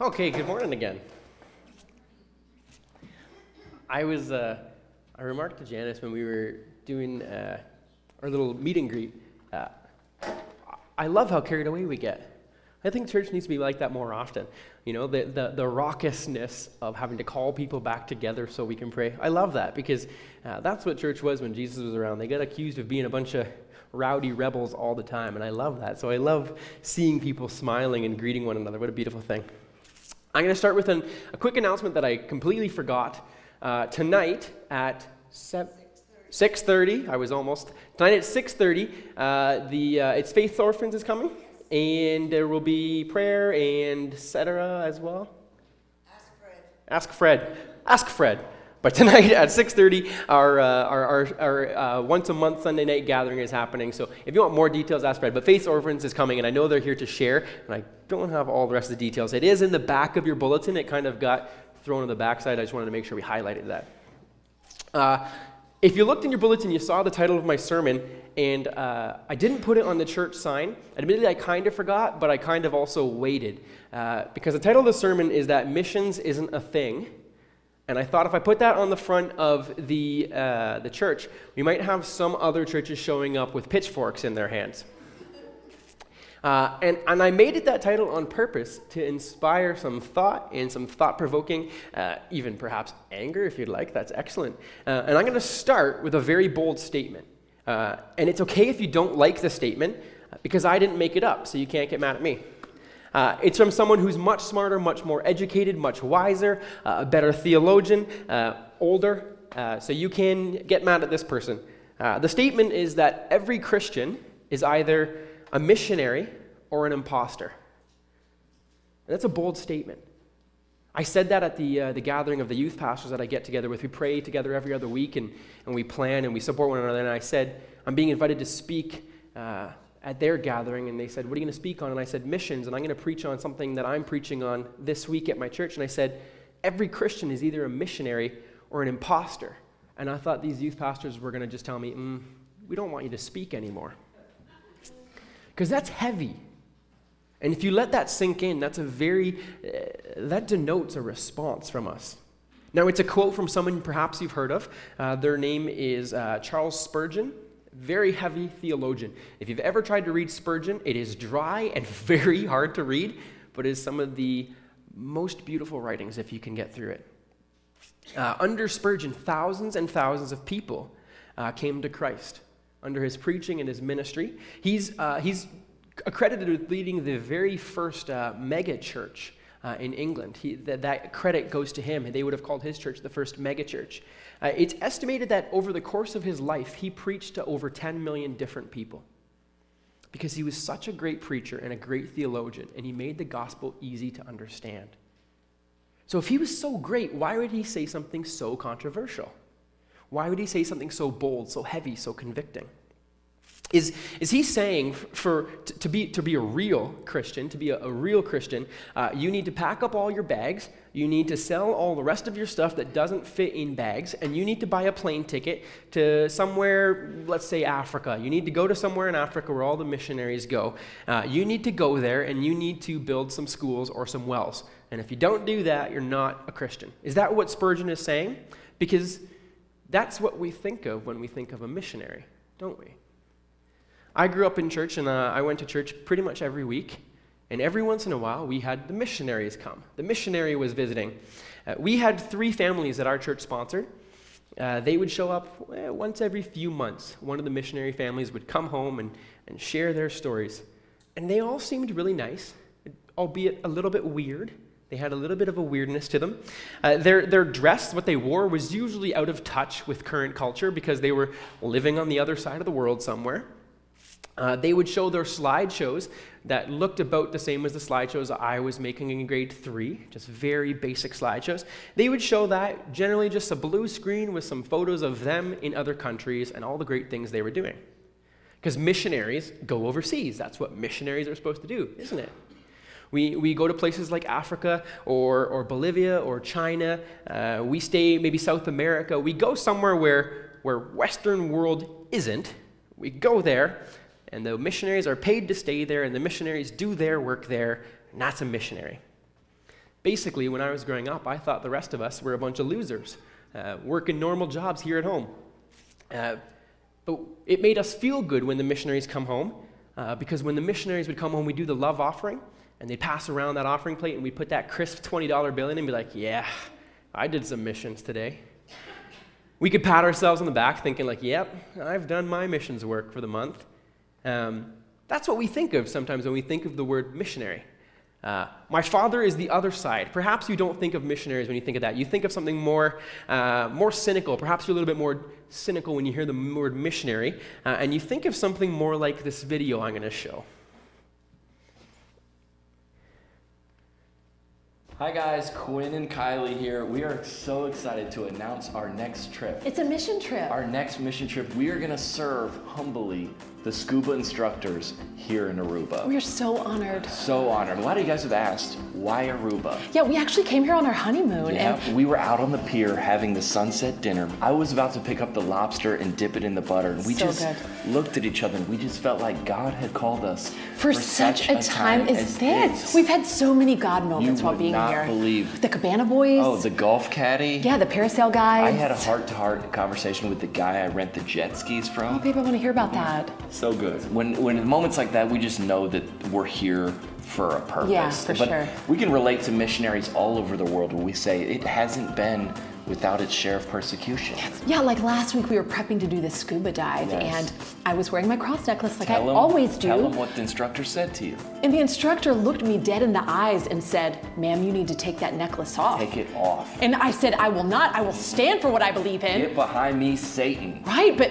Okay, good morning again. I was, uh, I remarked to Janice when we were doing uh, our little meet and greet, uh, I love how carried away we get. I think church needs to be like that more often. You know, the, the, the raucousness of having to call people back together so we can pray. I love that because uh, that's what church was when Jesus was around. They got accused of being a bunch of rowdy rebels all the time, and I love that. So I love seeing people smiling and greeting one another. What a beautiful thing. I'm going to start with an, a quick announcement that I completely forgot. Uh, tonight at 7. 6.30 i was almost tonight at 6.30 uh, the uh, it's faith orphans is coming and there will be prayer and etc as well ask fred ask fred ask fred but tonight at 6.30 our, uh, our, our, our uh, once a month sunday night gathering is happening so if you want more details ask fred but faith orphans is coming and i know they're here to share and i don't have all the rest of the details it is in the back of your bulletin it kind of got thrown on the backside i just wanted to make sure we highlighted that uh, if you looked in your bulletin, you saw the title of my sermon, and uh, I didn't put it on the church sign. Admittedly, I kind of forgot, but I kind of also waited. Uh, because the title of the sermon is that missions isn't a thing. And I thought if I put that on the front of the, uh, the church, we might have some other churches showing up with pitchforks in their hands. Uh, and, and I made it that title on purpose to inspire some thought and some thought provoking, uh, even perhaps anger if you'd like. That's excellent. Uh, and I'm going to start with a very bold statement. Uh, and it's okay if you don't like the statement uh, because I didn't make it up, so you can't get mad at me. Uh, it's from someone who's much smarter, much more educated, much wiser, a better theologian, older, so you can get mad at this person. the statement is that every Christian is either a missionary or an impostor. that's a bold statement. I said that at the, uh, the gathering of the youth pastors that I get together with. We pray together every other week and, and we plan and we support one another. And I said, I'm being invited to speak uh, at their gathering. And they said, What are you going to speak on? And I said, Missions. And I'm going to preach on something that I'm preaching on this week at my church. And I said, Every Christian is either a missionary or an impostor. And I thought these youth pastors were going to just tell me, mm, We don't want you to speak anymore. Because that's heavy. And if you let that sink in, that's a very, uh, that denotes a response from us. Now, it's a quote from someone perhaps you've heard of. Uh, their name is uh, Charles Spurgeon, very heavy theologian. If you've ever tried to read Spurgeon, it is dry and very hard to read, but it is some of the most beautiful writings if you can get through it. Uh, under Spurgeon, thousands and thousands of people uh, came to Christ under his preaching and his ministry. He's, uh, he's accredited with leading the very first uh, mega church uh, in England. He, that, that credit goes to him. They would have called his church the first mega church. Uh, it's estimated that over the course of his life, he preached to over 10 million different people because he was such a great preacher and a great theologian, and he made the gospel easy to understand. So, if he was so great, why would he say something so controversial? Why would he say something so bold, so heavy, so convicting? Is, is he saying for, to, be, to be a real Christian, to be a, a real Christian, uh, you need to pack up all your bags, you need to sell all the rest of your stuff that doesn't fit in bags, and you need to buy a plane ticket to somewhere, let's say Africa. You need to go to somewhere in Africa where all the missionaries go. Uh, you need to go there and you need to build some schools or some wells. And if you don't do that, you're not a Christian. Is that what Spurgeon is saying? Because that's what we think of when we think of a missionary, don't we? I grew up in church and uh, I went to church pretty much every week. And every once in a while, we had the missionaries come. The missionary was visiting. Uh, we had three families that our church sponsored. Uh, they would show up eh, once every few months. One of the missionary families would come home and, and share their stories. And they all seemed really nice, albeit a little bit weird. They had a little bit of a weirdness to them. Uh, their, their dress, what they wore, was usually out of touch with current culture because they were living on the other side of the world somewhere. Uh, they would show their slideshows that looked about the same as the slideshows I was making in grade three, just very basic slideshows. They would show that generally just a blue screen with some photos of them in other countries and all the great things they were doing. Because missionaries go overseas. That's what missionaries are supposed to do, isn't it? We, we go to places like Africa or, or Bolivia or China. Uh, we stay maybe South America. We go somewhere where, where Western world isn't. We go there, and the missionaries are paid to stay there, and the missionaries do their work there, and that's a missionary. Basically, when I was growing up, I thought the rest of us were a bunch of losers, uh, working normal jobs here at home. Uh, but it made us feel good when the missionaries come home, uh, because when the missionaries would come home, we'd do the love offering, and they'd pass around that offering plate, and we'd put that crisp $20 bill in and be like, yeah, I did some missions today. We could pat ourselves on the back thinking, like, yep, I've done my missions work for the month. Um, that's what we think of sometimes when we think of the word missionary. Uh, my father is the other side. Perhaps you don't think of missionaries when you think of that. You think of something more, uh, more cynical. Perhaps you're a little bit more cynical when you hear the word missionary, uh, and you think of something more like this video I'm going to show. Hi guys, Quinn and Kylie here. We are so excited to announce our next trip. It's a mission trip. Our next mission trip, we are gonna serve humbly the scuba instructors here in Aruba. We're so honored. So honored. A lot of you guys have asked, why Aruba? Yeah, we actually came here on our honeymoon. Yeah, and we were out on the pier having the sunset dinner. I was about to pick up the lobster and dip it in the butter, and we So just good. looked at each other and we just felt like God had called us for, such, a time, as this. We've had so many God moments You while being not here. believe- the Cabana Boys. Oh, the golf caddy. yeah, the parasail guys. I had a heart-to-heart conversation with the guy I rent the jet skis Oh, from. babe, I want to hear about that. So good. When when moments like that, we just know that we're here for a purpose. Yeah, for but sure. We can relate to missionaries all over the world when we say it hasn't been without its share of persecution. Yeah, like last week we were prepping to do the scuba dive, Yes. and I was wearing my cross necklace like I Tell 'em- always do. Tell them what the instructor said to you. And the instructor looked me dead in the eyes and said, Ma'am, you need to take that necklace off. Take it off. And I said, I will not. I will stand for what I believe in. Get behind me, Satan. Right, but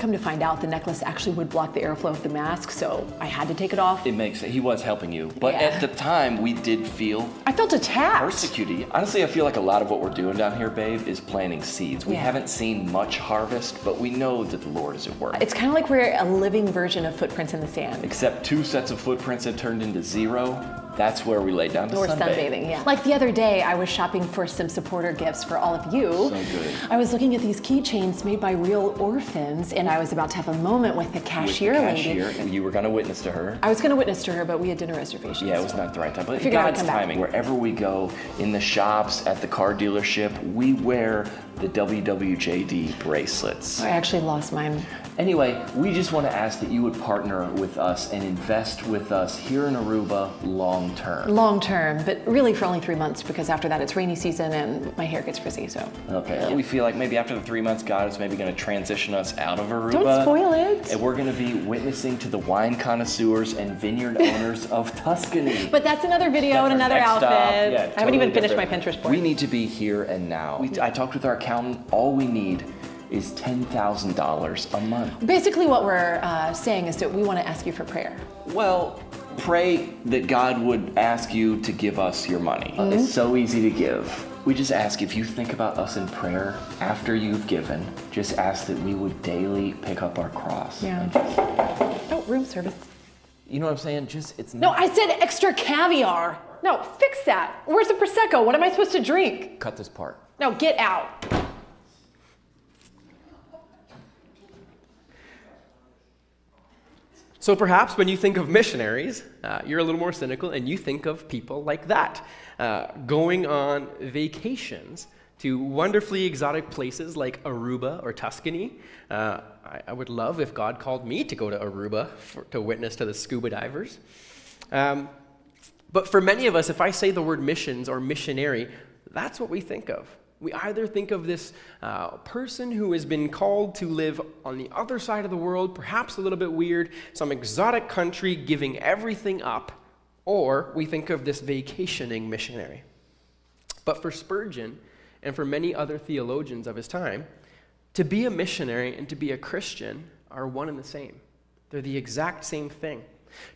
come to find out, the necklace actually would block the airflow of the mask, so I had to take it off. It makes he was helping you, but Yeah. at the time we did feel I felt attacked. persecuted. Honestly, I feel like a lot of what we're doing down here, babe, is planting seeds. We Yeah. haven't seen much harvest, but we know that the Lord is at work. It's kind of like we're a living version of footprints in the sand. Except two sets of footprints had turned into zero. That's where we lay down to sunbathe. sunbathing, yeah. Like the other day, I was shopping for some supporter gifts for all of you. So good. I was looking at these keychains made by real orphans, and I was about to have a moment with the With the cashier, cashier, lady. and you were going to witness to her. I was going to witness to her, but we had dinner reservations. Yeah, it was not the right time. But figured I would God's come back. timing. Wherever we go, in the shops, at the car dealership, we wear the WWJD bracelets. I actually lost mine. Anyway, we just want to ask that you would partner with us and invest with us here in Aruba long term. Long term, but really for only three months because after that it's rainy season and my hair gets frizzy, so. Okay, we feel like maybe after the three months, God is maybe going to transition us out of Aruba. Don't spoil it. And we're going to be witnessing to the wine connoisseurs and vineyard owners of Tuscany. But that's another video and That's another outfit. Yeah, I haven't totally even finished my. Pinterest board. We need to be here and now. We, I talked with our accountant. All we need is $10,000 a month. Basically, what we're uh, saying is that we want to ask you for prayer. Well, pray that God would ask you to give us your money. It's so easy to give. We just ask if you think about us in prayer after you've given, just ask that we would daily pick up our cross. Yeah. Just- Oh, room service. You know what I'm saying? Just, it's No, not. I said extra caviar. No, fix that. Where's the prosecco? What am I supposed to drink? Cut this part. No, get out. So perhaps when you think of missionaries, uh, you're a little more cynical and you think of people like that, uh, going on vacations to wonderfully exotic places like Aruba or Tuscany. Uh, I, I would love if God called me to go to Aruba for, to witness to the scuba divers. Um, but for many of us, if I say the word missions or missionary, that's what we think of. We either think of this uh, person who has been called to live on the other side of the world, perhaps a little bit weird, some exotic country giving everything up, or we think of this vacationing missionary. But for Spurgeon and for many other theologians of his time, to be a missionary and to be a Christian are one and the same. They're the exact same thing.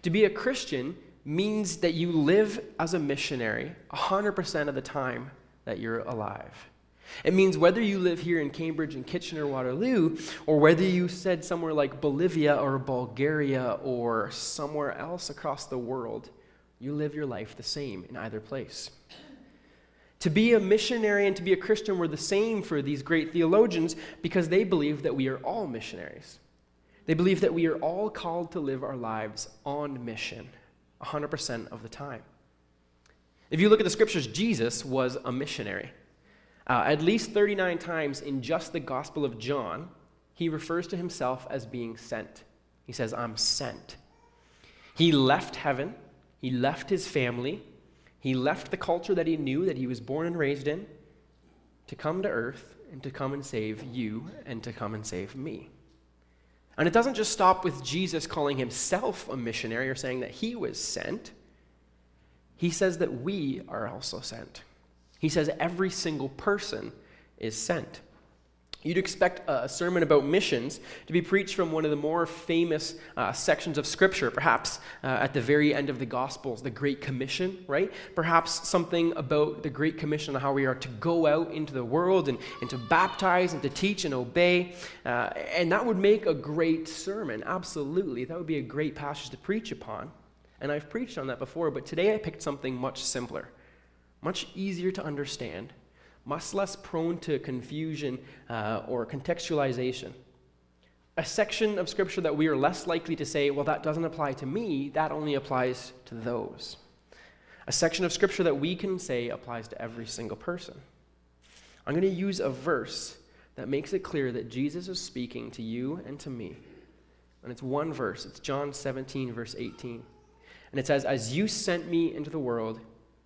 To be a Christian means that you live as a missionary 100% of the time that you're alive. It means whether you live here in Cambridge and Kitchener Waterloo, or whether you said somewhere like Bolivia or Bulgaria or somewhere else across the world, you live your life the same in either place. To be a missionary and to be a Christian were the same for these great theologians because they believe that we are all missionaries. They believe that we are all called to live our lives on mission 100% of the time. If you look at the scriptures, Jesus was a missionary. Uh, at least 39 times in just the Gospel of John, he refers to himself as being sent. He says, I'm sent. He left heaven, he left his family, he left the culture that he knew, that he was born and raised in, to come to earth and to come and save you and to come and save me. And it doesn't just stop with Jesus calling himself a missionary or saying that he was sent. He says that we are also sent. He says every single person is sent. You'd expect a sermon about missions to be preached from one of the more famous uh, sections of Scripture, perhaps uh, at the very end of the Gospels, the Great Commission, right? Perhaps something about the Great Commission, on how we are to go out into the world and, and to baptize and to teach and obey. Uh, and that would make a great sermon, absolutely. That would be a great passage to preach upon. And I've preached on that before, but today I picked something much simpler, much easier to understand much less prone to confusion uh, or contextualization. A section of Scripture that we are less likely to say, well, that doesn't apply to me, that only applies to those. A section of Scripture that we can say applies to every single person. I'm going to use a verse that makes it clear that Jesus is speaking to you and to me. And it's one verse. It's John 17, verse 18. And it says, As you sent me into the world,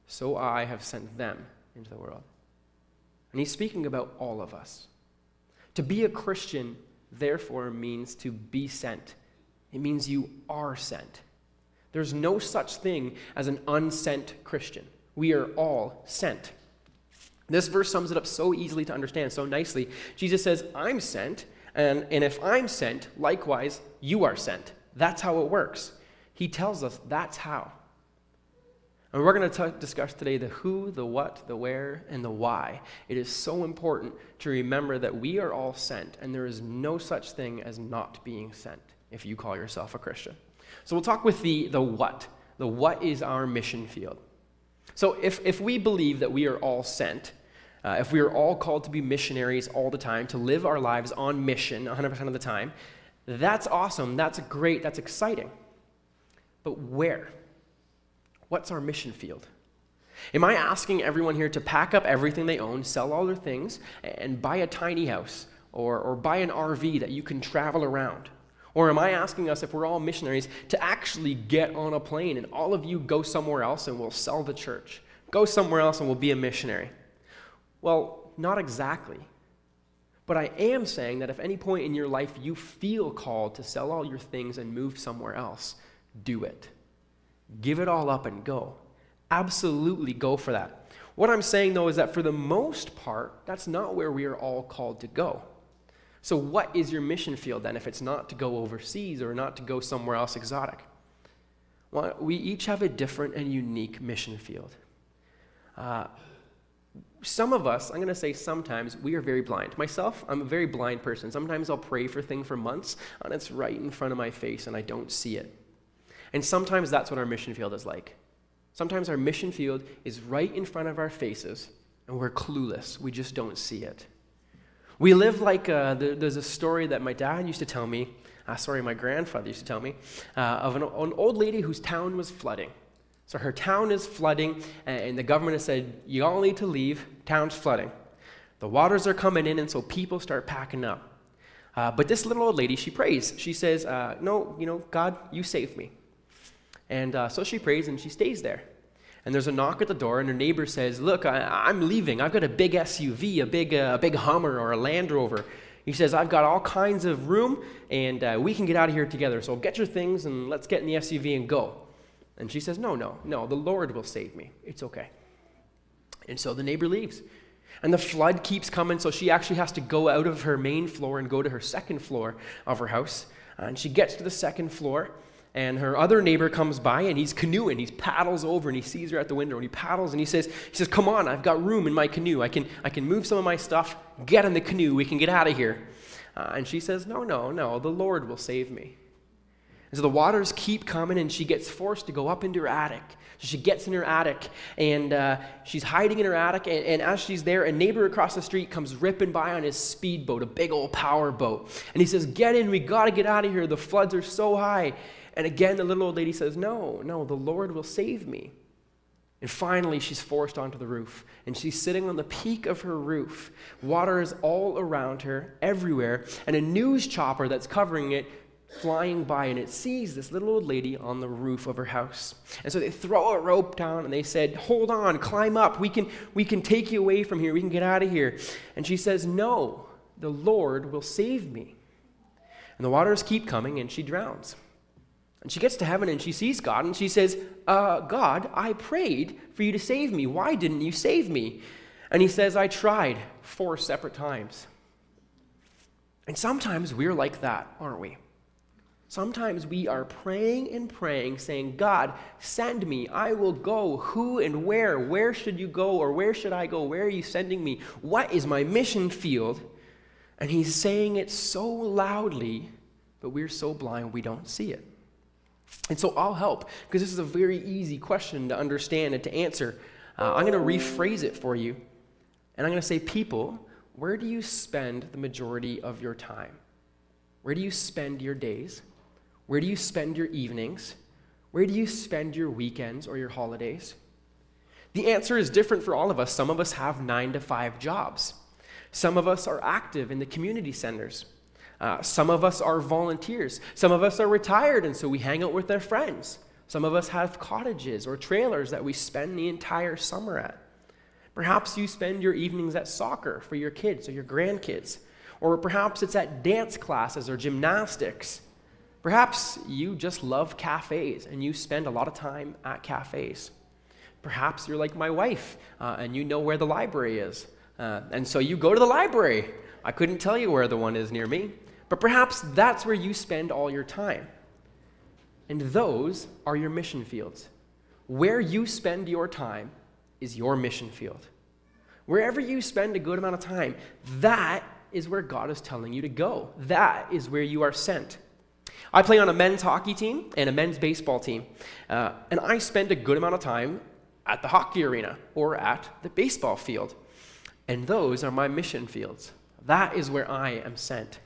so I have sent them into the world. And he's speaking about all of us. To be a Christian, therefore, means to be sent. It means you are sent. There's no such thing as an unsent Christian. We are all sent. This verse sums it up so easily to understand, so nicely. Jesus says, I'm sent, and, and if I'm sent, likewise, you are sent. That's how it works. He tells us that's how. And we're going to discuss today the who, the what, the where, and the why. It is so important to remember that we are all sent, and there is no such thing as not being sent if you call yourself a Christian. So we'll talk with the, the what. The what is our mission field. So if, if we believe that we are all sent, uh, if we are all called to be missionaries all the time, to live our lives on mission 100% of the time, that's awesome. That's great. That's exciting. But where? What's our mission field? Am I asking everyone here to pack up everything they own, sell all their things, and buy a tiny house or, or buy an RV that you can travel around? Or am I asking us, if we're all missionaries, to actually get on a plane and all of you go somewhere else and we'll sell the church? Go somewhere else and we'll be a missionary? Well, not exactly. But I am saying that if any point in your life you feel called to sell all your things and move somewhere else, do it. Give it all up and go. Absolutely go for that. What I'm saying, though, is that for the most part, that's not where we are all called to go. So, what is your mission field then if it's not to go overseas or not to go somewhere else exotic? Well, we each have a different and unique mission field. Uh, some of us, I'm going to say sometimes, we are very blind. Myself, I'm a very blind person. Sometimes I'll pray for things for months and it's right in front of my face and I don't see it. And sometimes that's what our mission field is like. Sometimes our mission field is right in front of our faces, and we're clueless. We just don't see it. We live like uh, there's a story that my dad used to tell me, uh, sorry, my grandfather used to tell me, uh, of an, an old lady whose town was flooding. So her town is flooding, and the government has said, You all need to leave, town's flooding. The waters are coming in, and so people start packing up. Uh, but this little old lady, she prays. She says, uh, No, you know, God, you saved me. And uh, so she prays and she stays there. And there's a knock at the door, and her neighbor says, Look, I, am leaving. I've got a big SUV, a big, uh, a big Hummer or a Land Rover. He says, I've got all kinds of room, and uh, we can get out of here together. So get your things and let's get in the SUV and go. And she says, No, no, no, the Lord will save me. It's okay. And so the neighbor leaves. And the flood keeps coming, so she actually has to go out of her main floor and go to her second floor of her house. And she gets to the second floor, and her other neighbor comes by and he's canoeing. He paddles over and he sees her at the window and he paddles and he says, he says, Come on, I've got room in my canoe. I can, I can move some of my stuff, get in the canoe, we can get out of here. Uh, and she says, No, no, no, the Lord will save me. And so the waters keep coming and she gets forced to go up into her attic. So she gets in her attic and uh, she's hiding in her attic. And, and, as she's there, a neighbor across the street comes ripping by on his speedboat, a big old power boat. And he says, Get in, we got to get out of here. The floods are so high. And again, the little old lady says, No, no, the Lord will save me. And finally, she's forced onto the roof, and she's sitting on the peak of her roof. Water is all around her, everywhere, and a news chopper that's covering it flying by, and it sees this little old lady on the roof of her house. And so they throw a rope down, and they said, "Hold on, climb up. We can we can take you away from here. We can get out of here." And she says, "No, the Lord will save me." And the waters keep coming, and she drowns. And she gets to heaven and she sees God and she says, uh, God, I prayed for you to save me. Why didn't you save me? And he says, I tried four separate times. And sometimes we're like that, aren't we? Sometimes we are praying and praying, saying, God, send me. I will go. Who and where? Where should you go? Or where should I go? Where are you sending me? What is my mission field? And he's saying it so loudly, but we're so blind we don't see it. And so I'll help because this is a very easy question to understand and to answer. Uh, I'm going to rephrase it for you. And I'm going to say, people, where do you spend the majority of your time? Where do you spend your days? Where do you spend your evenings? Where do you spend your weekends or your holidays? The answer is different for all of us. Some of us have nine to five jobs. Some of us are active in the community centers. Uh, some of us are volunteers. Some of us are retired, and so we hang out with our friends. Some of us have cottages or trailers that we spend the entire summer at. Perhaps you spend your evenings at soccer for your kids or your grandkids. Or perhaps it's at dance classes or gymnastics. Perhaps you just love cafes and you spend a lot of time at cafes. Perhaps you're like my wife uh, and you know where the library is. Uh, and so you go to the library. I couldn't tell you where the one is near me. But perhaps that's where you spend all your time. And those are your mission fields. Where you spend your time is your mission field. Wherever you spend a good amount of time, that is where God is telling you to go. That is where you are sent. I play on a men's hockey team and a men's baseball team, uh, and I spend a good amount of time at the hockey arena or at the baseball field. And those are my mission fields. That is where I am sent.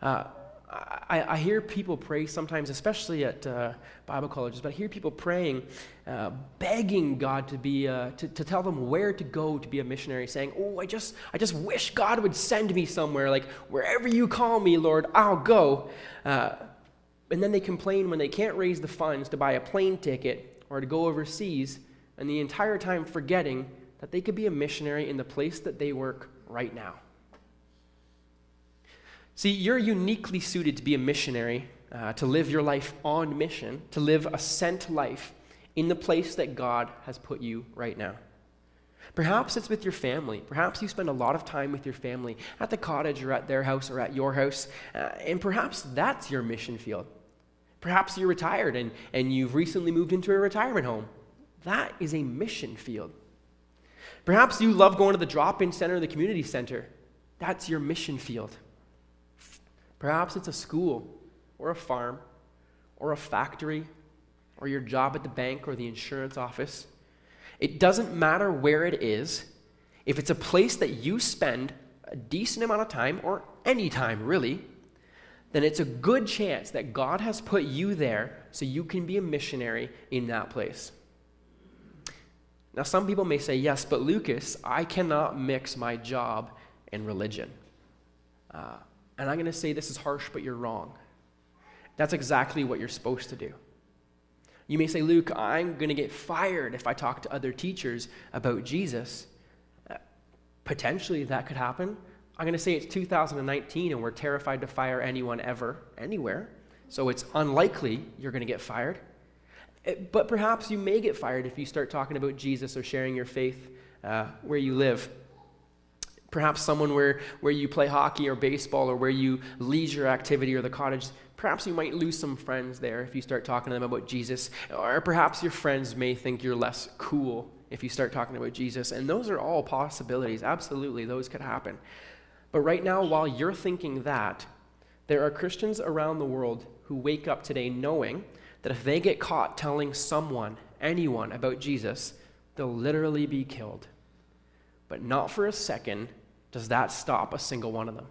Uh, I, I, hear people pray sometimes, especially at uh, Bible colleges, but I hear people praying, uh, begging God to be, uh, to, to tell them where to go to be a missionary, saying, "Oh, I just, I just wish God would send me somewhere. Like wherever you call me, Lord, I'll go." Uh, and then they complain when they can't raise the funds to buy a plane ticket or to go overseas, and the entire time forgetting that they could be a missionary in the place that they work right now. See, you're uniquely suited to be a missionary, uh, to live your life on mission, to live a sent life in the place that God has put you right now. Perhaps it's with your family. Perhaps you spend a lot of time with your family at the cottage or at their house or at your house. Uh, and perhaps that's your mission field. Perhaps you're retired and, and you've recently moved into a retirement home. That is a mission field. Perhaps you love going to the drop in center, the community center. That's your mission field. Perhaps it's a school or a farm or a factory or your job at the bank or the insurance office. It doesn't matter where it is. If it's a place that you spend a decent amount of time or any time really, then it's a good chance that God has put you there so you can be a missionary in that place. Now, some people may say, yes, but Lucas, I cannot mix my job and religion. Uh, and I'm going to say this is harsh, but you're wrong. That's exactly what you're supposed to do. You may say, Luke, I'm going to get fired if I talk to other teachers about Jesus. Uh, potentially, that could happen. I'm going to say it's 2019 and we're terrified to fire anyone ever, anywhere. So it's unlikely you're going to get fired. Uh, but perhaps you may get fired if you start talking about Jesus or sharing your faith uh, where you live. Perhaps someone where, where you play hockey or baseball or where you leisure activity or the cottage. Perhaps you might lose some friends there if you start talking to them about Jesus. Or perhaps your friends may think you're less cool if you start talking about Jesus. And those are all possibilities. Absolutely, those could happen. But right now, while you're thinking that, there are Christians around the world who wake up today knowing that if they get caught telling someone, anyone, about Jesus, they'll literally be killed. But not for a second does that stop a single one of them.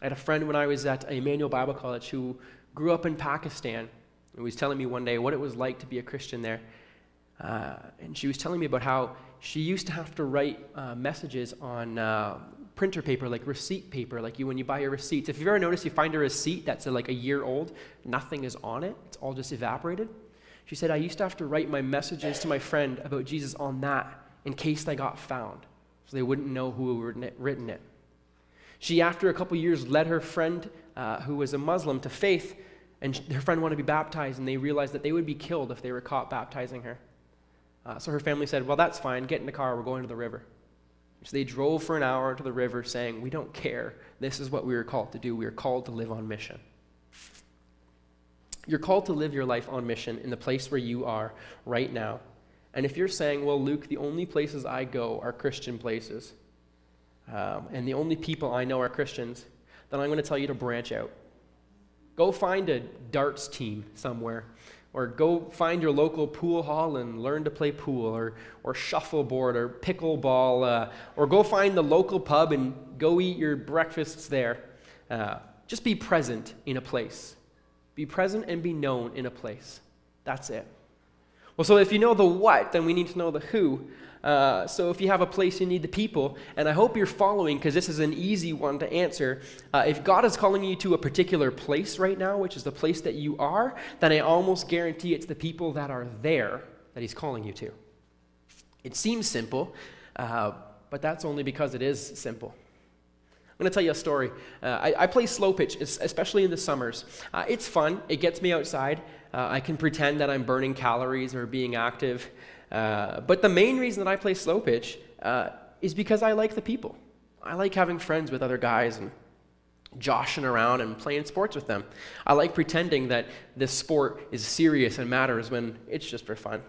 I had a friend when I was at Emmanuel Bible College who grew up in Pakistan and was telling me one day what it was like to be a Christian there. Uh, and she was telling me about how she used to have to write uh, messages on uh, printer paper, like receipt paper, like you when you buy your receipts. If you've ever noticed, you find a receipt that's like a year old, nothing is on it, it's all just evaporated. She said, I used to have to write my messages to my friend about Jesus on that in case they got found, so they wouldn't know who had written it. She, after a couple years, led her friend, uh, who was a Muslim, to faith, and her friend wanted to be baptized, and they realized that they would be killed if they were caught baptizing her. Uh, so her family said, Well, that's fine. Get in the car. We're going to the river. So they drove for an hour to the river, saying, We don't care. This is what we were called to do. We are called to live on mission. You're called to live your life on mission in the place where you are right now. And if you're saying, Well, Luke, the only places I go are Christian places, um, and the only people I know are Christians, then I'm going to tell you to branch out. Go find a darts team somewhere or go find your local pool hall and learn to play pool, or, or shuffleboard, or pickleball, uh, or go find the local pub and go eat your breakfasts there. Uh, just be present in a place. Be present and be known in a place. That's it. Well, so if you know the what, then we need to know the who. Uh, so if you have a place, you need the people. And I hope you're following because this is an easy one to answer. Uh, if God is calling you to a particular place right now, which is the place that you are, then I almost guarantee it's the people that are there that He's calling you to. It seems simple, uh, but that's only because it is simple. I'm going to tell you a story. Uh, I, I, play slow pitch, especially in the summers. Uh, it's fun, it gets me outside. Uh, I can pretend that I'm burning calories or being active. Uh, but the main reason that I play slow pitch uh, is because I like the people. I like having friends with other guys and joshing around and playing sports with them. I like pretending that this sport is serious and matters when it's just for fun.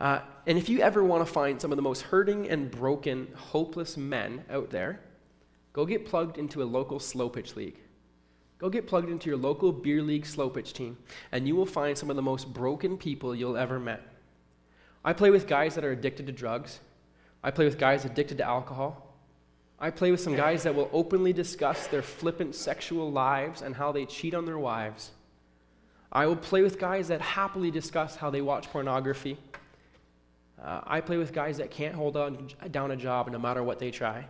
Uh, and if you ever want to find some of the most hurting and broken, hopeless men out there, go get plugged into a local slow pitch league. Go get plugged into your local beer league slow pitch team, and you will find some of the most broken people you'll ever met. I play with guys that are addicted to drugs. I play with guys addicted to alcohol. I play with some guys that will openly discuss their flippant sexual lives and how they cheat on their wives. I will play with guys that happily discuss how they watch pornography. Uh, I play with guys that can't hold on, down a job no matter what they try.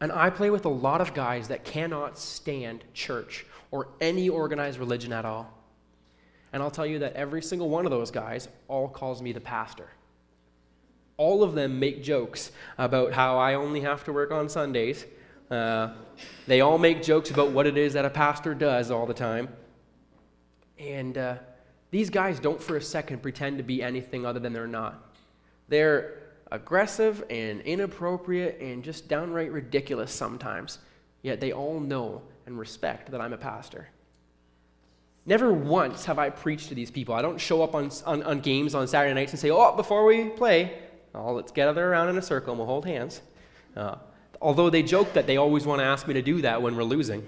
And I play with a lot of guys that cannot stand church or any organized religion at all. And I'll tell you that every single one of those guys all calls me the pastor. All of them make jokes about how I only have to work on Sundays. Uh, they all make jokes about what it is that a pastor does all the time. And uh, these guys don't for a second pretend to be anything other than they're not. They're aggressive and inappropriate and just downright ridiculous sometimes, yet they all know and respect that I'm a pastor. Never once have I preached to these people. I don't show up on, on, on games on Saturday nights and say, oh, before we play, oh, let's gather around in a circle and we'll hold hands. Uh, although they joke that they always want to ask me to do that when we're losing.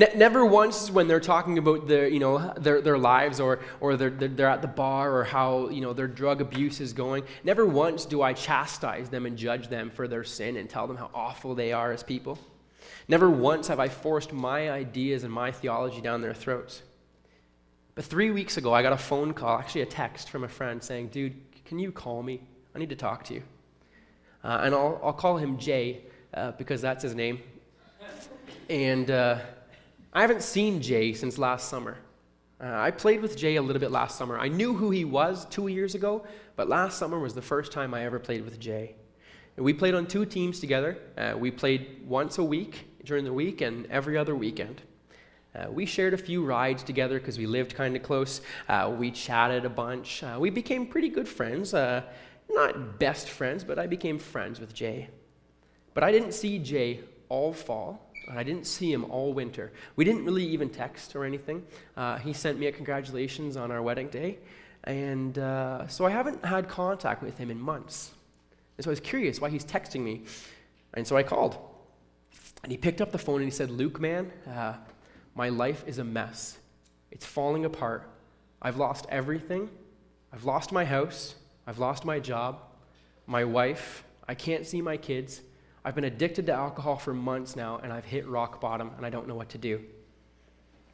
Ne- never once when they're talking about their, you know, their, their lives or, or they're, they're at the bar or how you know, their drug abuse is going, never once do I chastise them and judge them for their sin and tell them how awful they are as people. Never once have I forced my ideas and my theology down their throats. But three weeks ago, I got a phone call, actually a text from a friend saying, Dude, can you call me? I need to talk to you. Uh, and I'll, I'll call him Jay uh, because that's his name. And uh, I haven't seen Jay since last summer. Uh, I played with Jay a little bit last summer. I knew who he was two years ago, but last summer was the first time I ever played with Jay. And we played on two teams together. Uh, we played once a week, during the week and every other weekend. Uh, we shared a few rides together because we lived kind of close. Uh, we chatted a bunch. Uh, we became pretty good friends. Uh, not best friends, but I became friends with Jay. But I didn't see Jay all fall. I didn't see him all winter. We didn't really even text or anything. Uh, he sent me a congratulations on our wedding day. And uh, so I haven't had contact with him in months. And so I was curious why he's texting me. And so I called. And he picked up the phone and he said, Luke, man, uh, my life is a mess. It's falling apart. I've lost everything. I've lost my house. I've lost my job, my wife. I can't see my kids. I've been addicted to alcohol for months now, and I've hit rock bottom, and I don't know what to do.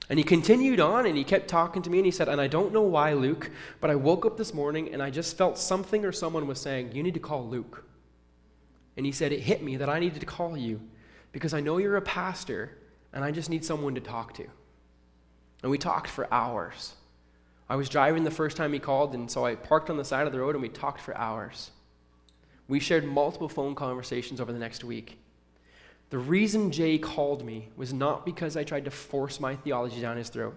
And he continued on and he kept talking to me and he said, And I don't know why, Luke, but I woke up this morning and I just felt something or someone was saying, You need to call Luke. And he said, It hit me that I needed to call you because I know you're a pastor and I just need someone to talk to. And we talked for hours. I was driving the first time he called, and so I parked on the side of the road and we talked for hours. We shared multiple phone conversations over the next week. The reason Jay called me was not because I tried to force my theology down his throat.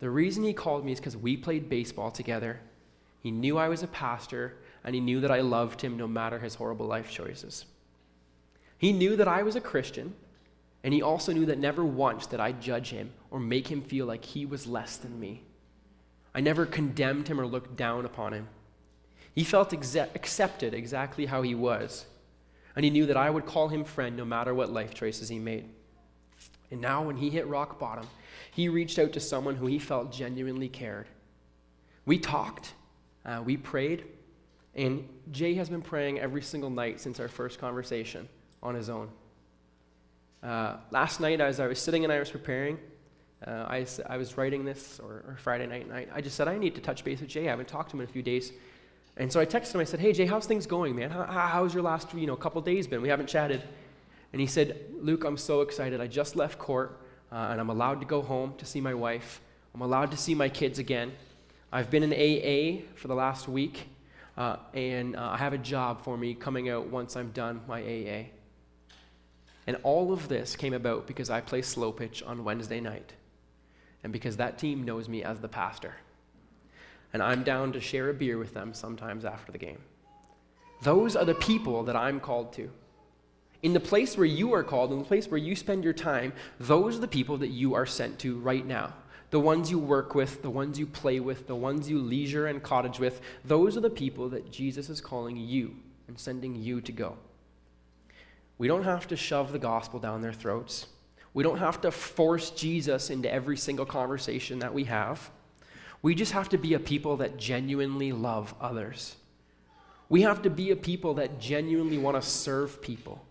The reason he called me is because we played baseball together. He knew I was a pastor, and he knew that I loved him no matter his horrible life choices. He knew that I was a Christian, and he also knew that never once did I judge him or make him feel like he was less than me. I never condemned him or looked down upon him. He felt exa- accepted exactly how he was, and he knew that I would call him friend no matter what life choices he made. And now, when he hit rock bottom, he reached out to someone who he felt genuinely cared. We talked, uh, we prayed, and Jay has been praying every single night since our first conversation on his own. Uh, last night, as I was sitting and I was preparing, uh, I, I was writing this, or, or Friday night, night, I just said, I need to touch base with Jay. I haven't talked to him in a few days. And so I texted him. I said, "Hey Jay, how's things going, man? How, how's your last you know couple days been? We haven't chatted." And he said, "Luke, I'm so excited. I just left court, uh, and I'm allowed to go home to see my wife. I'm allowed to see my kids again. I've been in AA for the last week, uh, and uh, I have a job for me coming out once I'm done my AA." And all of this came about because I play slow pitch on Wednesday night, and because that team knows me as the pastor and I'm down to share a beer with them sometimes after the game. Those are the people that I'm called to. In the place where you are called, in the place where you spend your time, those are the people that you are sent to right now. The ones you work with, the ones you play with, the ones you leisure and cottage with, those are the people that Jesus is calling you and sending you to go. We don't have to shove the gospel down their throats. We don't have to force Jesus into every single conversation that we have. We just have to be a people that genuinely love others. We have to be a people that genuinely want to serve people.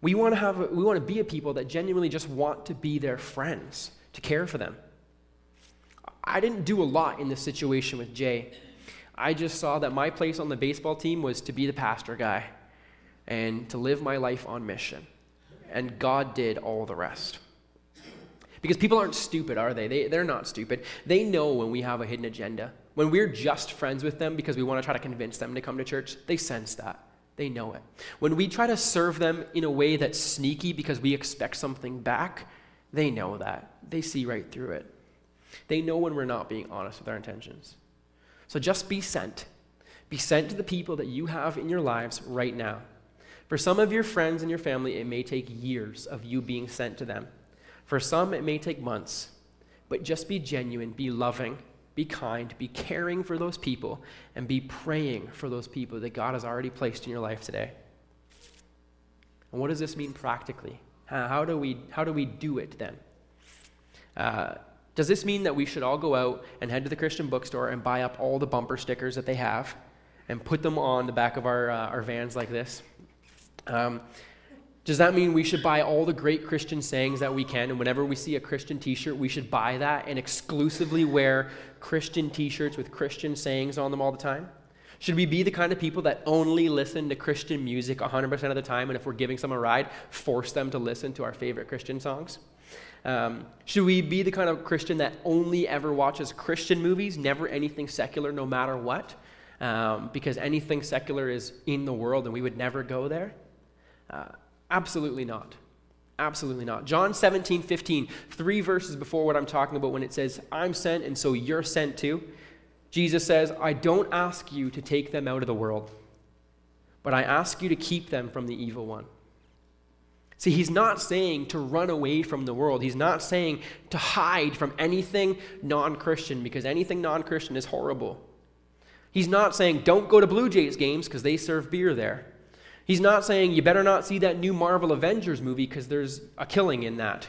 We want to have we want to be a people that genuinely just want to be their friends, to care for them. I didn't do a lot in this situation with Jay. I just saw that my place on the baseball team was to be the pastor guy and to live my life on mission. And God did all the rest. Because people aren't stupid, are they? they? They're not stupid. They know when we have a hidden agenda. When we're just friends with them because we want to try to convince them to come to church, they sense that. They know it. When we try to serve them in a way that's sneaky because we expect something back, they know that. They see right through it. They know when we're not being honest with our intentions. So just be sent. Be sent to the people that you have in your lives right now. For some of your friends and your family, it may take years of you being sent to them. For some, it may take months, but just be genuine, be loving, be kind, be caring for those people, and be praying for those people that God has already placed in your life today. And what does this mean practically? How do we, how do, we do it then? Uh, does this mean that we should all go out and head to the Christian bookstore and buy up all the bumper stickers that they have and put them on the back of our, uh, our vans like this? Um, does that mean we should buy all the great Christian sayings that we can? And whenever we see a Christian t shirt, we should buy that and exclusively wear Christian t shirts with Christian sayings on them all the time? Should we be the kind of people that only listen to Christian music 100% of the time, and if we're giving someone a ride, force them to listen to our favorite Christian songs? Um, should we be the kind of Christian that only ever watches Christian movies, never anything secular, no matter what? Um, because anything secular is in the world and we would never go there? Uh, Absolutely not. Absolutely not. John 17, 15, three verses before what I'm talking about when it says, I'm sent and so you're sent too. Jesus says, I don't ask you to take them out of the world, but I ask you to keep them from the evil one. See, he's not saying to run away from the world. He's not saying to hide from anything non Christian because anything non Christian is horrible. He's not saying don't go to Blue Jays games because they serve beer there. He's not saying you better not see that new Marvel Avengers movie because there's a killing in that.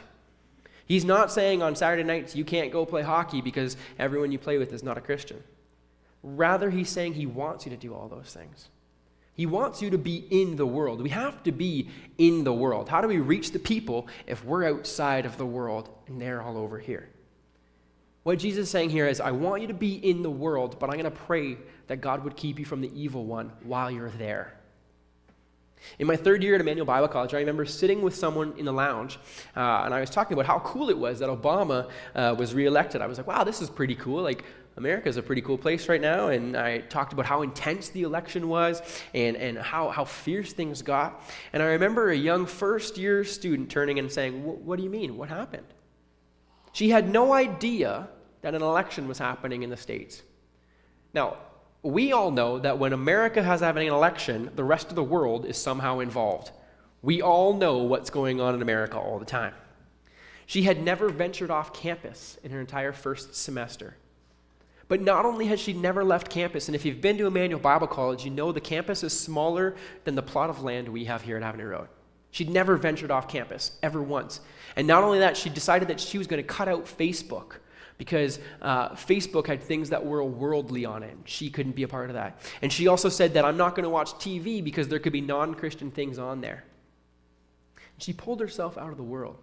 He's not saying on Saturday nights you can't go play hockey because everyone you play with is not a Christian. Rather, he's saying he wants you to do all those things. He wants you to be in the world. We have to be in the world. How do we reach the people if we're outside of the world and they're all over here? What Jesus is saying here is, I want you to be in the world, but I'm going to pray that God would keep you from the evil one while you're there. In my third year at Emmanuel Bible College, I remember sitting with someone in the lounge, uh, and I was talking about how cool it was that Obama uh, was reelected. I was like, wow, this is pretty cool. Like, America is a pretty cool place right now. And I talked about how intense the election was and, and how, how fierce things got. And I remember a young first year student turning and saying, What do you mean? What happened? She had no idea that an election was happening in the States. Now, we all know that when America has having an election, the rest of the world is somehow involved. We all know what's going on in America all the time. She had never ventured off campus in her entire first semester. But not only has she never left campus, and if you've been to Emmanuel Bible College, you know the campus is smaller than the plot of land we have here at Avenue Road. She'd never ventured off campus, ever once. And not only that, she decided that she was going to cut out Facebook because uh, Facebook had things that were worldly on it. She couldn't be a part of that. And she also said that I'm not going to watch TV because there could be non Christian things on there. She pulled herself out of the world.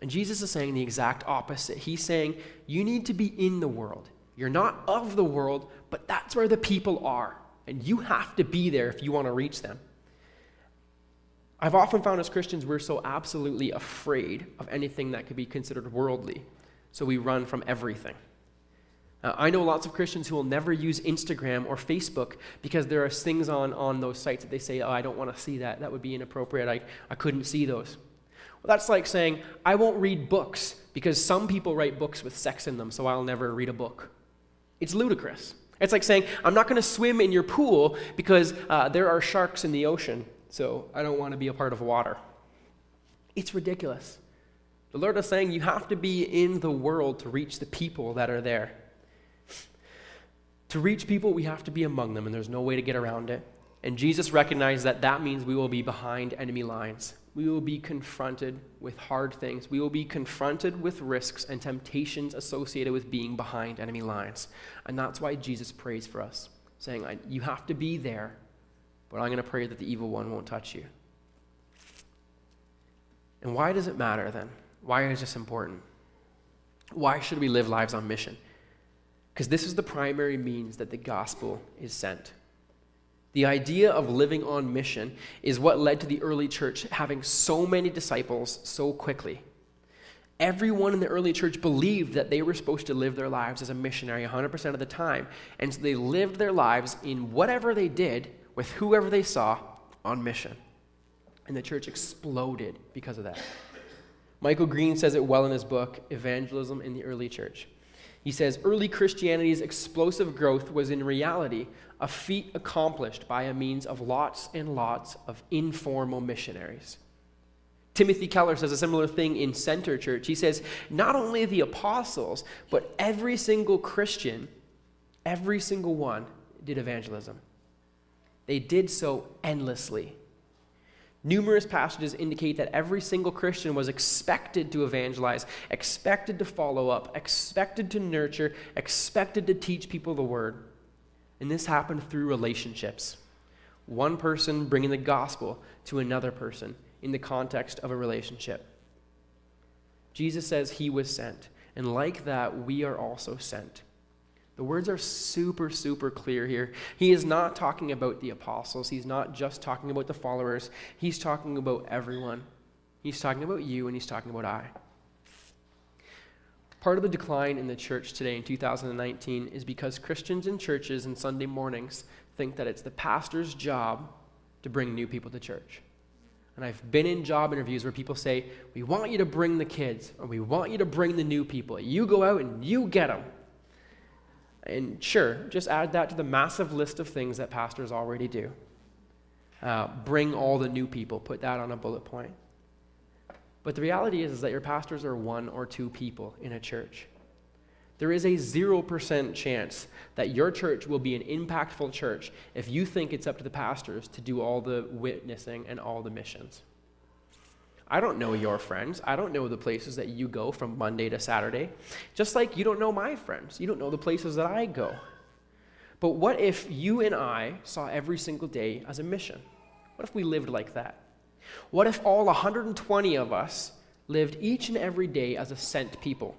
And Jesus is saying the exact opposite. He's saying, You need to be in the world. You're not of the world, but that's where the people are. And you have to be there if you want to reach them. I've often found as Christians, we're so absolutely afraid of anything that could be considered worldly. So we run from everything. Uh, I know lots of Christians who will never use Instagram or Facebook because there are things on, on those sites that they say, oh, I don't want to see that. That would be inappropriate. I, I couldn't see those. Well, that's like saying, I won't read books because some people write books with sex in them, so I'll never read a book. It's ludicrous. It's like saying, I'm not going to swim in your pool because uh, there are sharks in the ocean, so I don't want to be a part of water. It's ridiculous. The Lord is saying you have to be in the world to reach the people that are there. To reach people, we have to be among them, and there's no way to get around it. And Jesus recognized that that means we will be behind enemy lines we will be confronted with hard things. We will be confronted with risks and temptations associated with being behind enemy lines. And that's why Jesus prays for us, saying, You have to be there, but I'm going to pray that the evil one won't touch you. And why does it matter then? Why is this important? Why should we live lives on mission? Because this is the primary means that the gospel is sent. The idea of living on mission is what led to the early church having so many disciples so quickly. Everyone in the early church believed that they were supposed to live their lives as a missionary 100% of the time. And so they lived their lives in whatever they did with whoever they saw on mission. And the church exploded because of that. Michael Green says it well in his book, Evangelism in the Early Church. He says early Christianity's explosive growth was in reality a feat accomplished by a means of lots and lots of informal missionaries. Timothy Keller says a similar thing in Center Church. He says, not only the apostles, but every single Christian, every single one did evangelism. They did so endlessly. Numerous passages indicate that every single Christian was expected to evangelize, expected to follow up, expected to nurture, expected to teach people the word. And this happened through relationships. One person bringing the gospel to another person in the context of a relationship. Jesus says he was sent, and like that, we are also sent. The words are super, super clear here. He is not talking about the apostles, he's not just talking about the followers, he's talking about everyone. He's talking about you, and he's talking about I. Part of the decline in the church today in 2019 is because Christians in churches and Sunday mornings think that it's the pastor's job to bring new people to church. And I've been in job interviews where people say, We want you to bring the kids, or we want you to bring the new people. You go out and you get them. And sure, just add that to the massive list of things that pastors already do. Uh, bring all the new people, put that on a bullet point. But the reality is, is that your pastors are one or two people in a church. There is a 0% chance that your church will be an impactful church if you think it's up to the pastors to do all the witnessing and all the missions. I don't know your friends. I don't know the places that you go from Monday to Saturday. Just like you don't know my friends. You don't know the places that I go. But what if you and I saw every single day as a mission? What if we lived like that? What if all 120 of us lived each and every day as a sent people?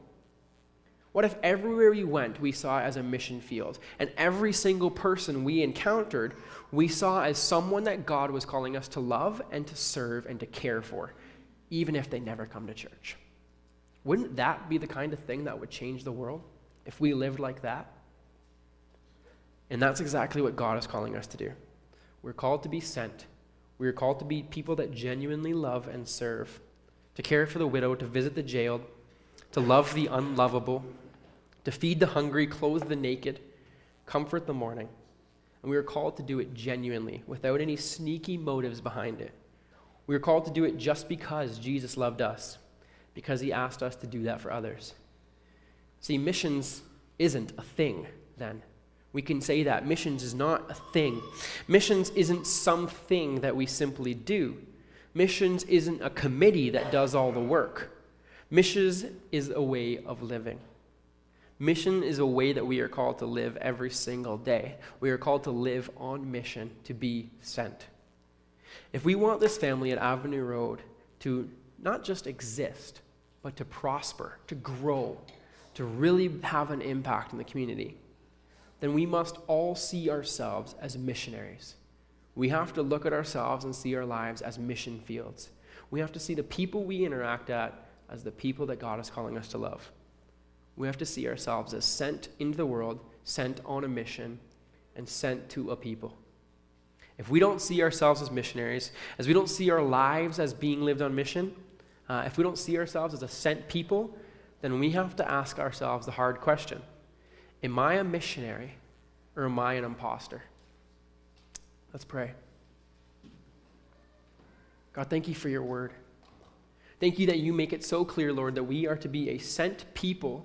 What if everywhere we went, we saw as a mission field, and every single person we encountered, we saw as someone that God was calling us to love and to serve and to care for, even if they never come to church? Wouldn't that be the kind of thing that would change the world if we lived like that? And that's exactly what God is calling us to do. We're called to be sent. We are called to be people that genuinely love and serve, to care for the widow, to visit the jailed, to love the unlovable, to feed the hungry, clothe the naked, comfort the mourning. And we are called to do it genuinely, without any sneaky motives behind it. We are called to do it just because Jesus loved us, because he asked us to do that for others. See, missions isn't a thing then. We can say that. Missions is not a thing. Missions isn't something that we simply do. Missions isn't a committee that does all the work. Missions is a way of living. Mission is a way that we are called to live every single day. We are called to live on mission, to be sent. If we want this family at Avenue Road to not just exist, but to prosper, to grow, to really have an impact in the community, then we must all see ourselves as missionaries. We have to look at ourselves and see our lives as mission fields. We have to see the people we interact at as the people that God is calling us to love. We have to see ourselves as sent into the world, sent on a mission, and sent to a people. If we don't see ourselves as missionaries, as we don't see our lives as being lived on mission, uh, if we don't see ourselves as a sent people, then we have to ask ourselves the hard question Am I a missionary or am I an impostor? Let's pray. God, thank you for your word. Thank you that you make it so clear, Lord, that we are to be a sent people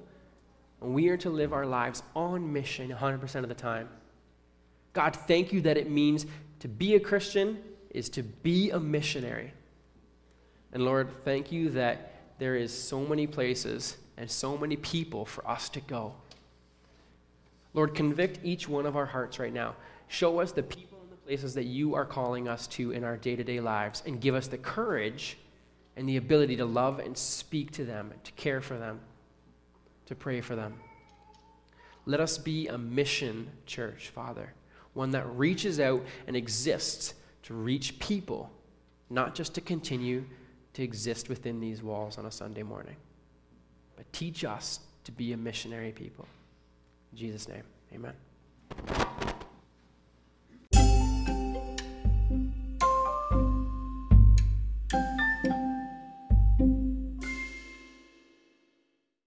and we are to live our lives on mission 100% of the time. God, thank you that it means to be a Christian is to be a missionary. And Lord, thank you that there is so many places and so many people for us to go. Lord, convict each one of our hearts right now. Show us the people and the places that you are calling us to in our day to day lives and give us the courage and the ability to love and speak to them, to care for them to pray for them. Let us be a mission church, Father, one that reaches out and exists to reach people, not just to continue to exist within these walls on a Sunday morning. But teach us to be a missionary people. In Jesus' name, amen.